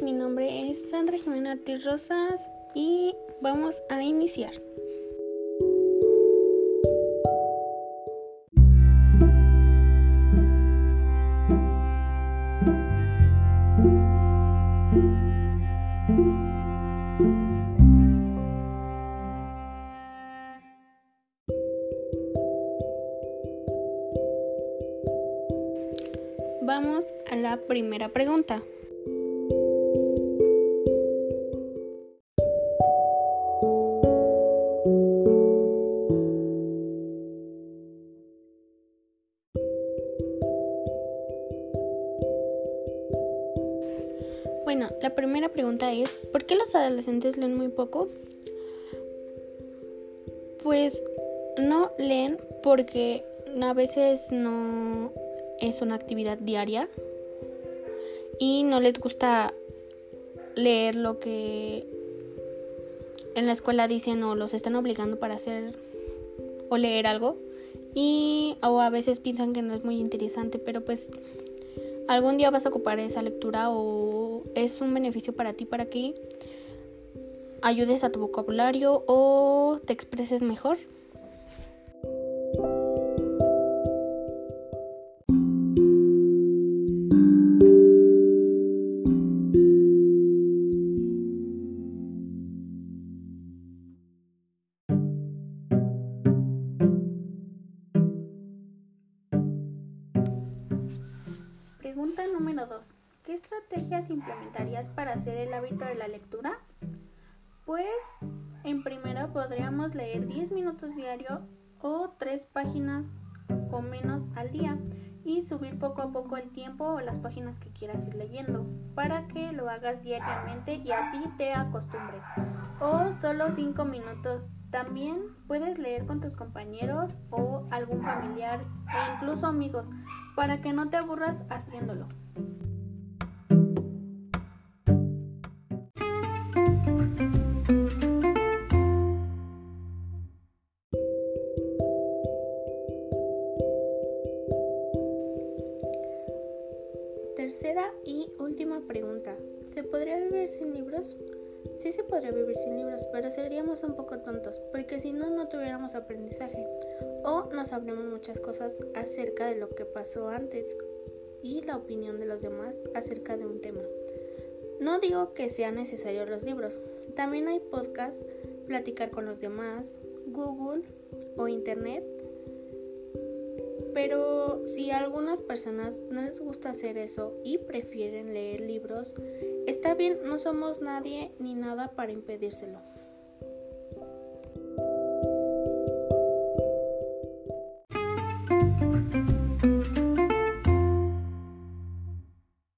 Luis Rosas y vamos a iniciar. Vamos a la primera pregunta. Bueno, la primera pregunta es, ¿por qué los adolescentes leen muy poco? Pues no leen porque a veces no es una actividad diaria y no les gusta leer lo que en la escuela dicen o los están obligando para hacer o leer algo y o a veces piensan que no es muy interesante, pero pues algún día vas a ocupar esa lectura o es un beneficio para ti para que ayudes a tu vocabulario o te expreses mejor. Número 2. ¿Qué estrategias implementarías para hacer el hábito de la lectura? Pues en primera podríamos leer 10 minutos diario o 3 páginas o menos al día y subir poco a poco el tiempo o las páginas que quieras ir leyendo para que lo hagas diariamente y así te acostumbres. O solo 5 minutos. También puedes leer con tus compañeros o algún familiar e incluso amigos para que no te aburras haciéndolo. Tercera y última pregunta. ¿Se podría vivir sin libros? Sí se podría vivir sin libros, pero seríamos un poco tontos, porque si no, no tuviéramos aprendizaje o no sabríamos muchas cosas acerca de lo que pasó antes y la opinión de los demás acerca de un tema. No digo que sean necesarios los libros, también hay podcasts, platicar con los demás, Google o Internet. Pero si a algunas personas no les gusta hacer eso y prefieren leer libros, está bien, no somos nadie ni nada para impedírselo.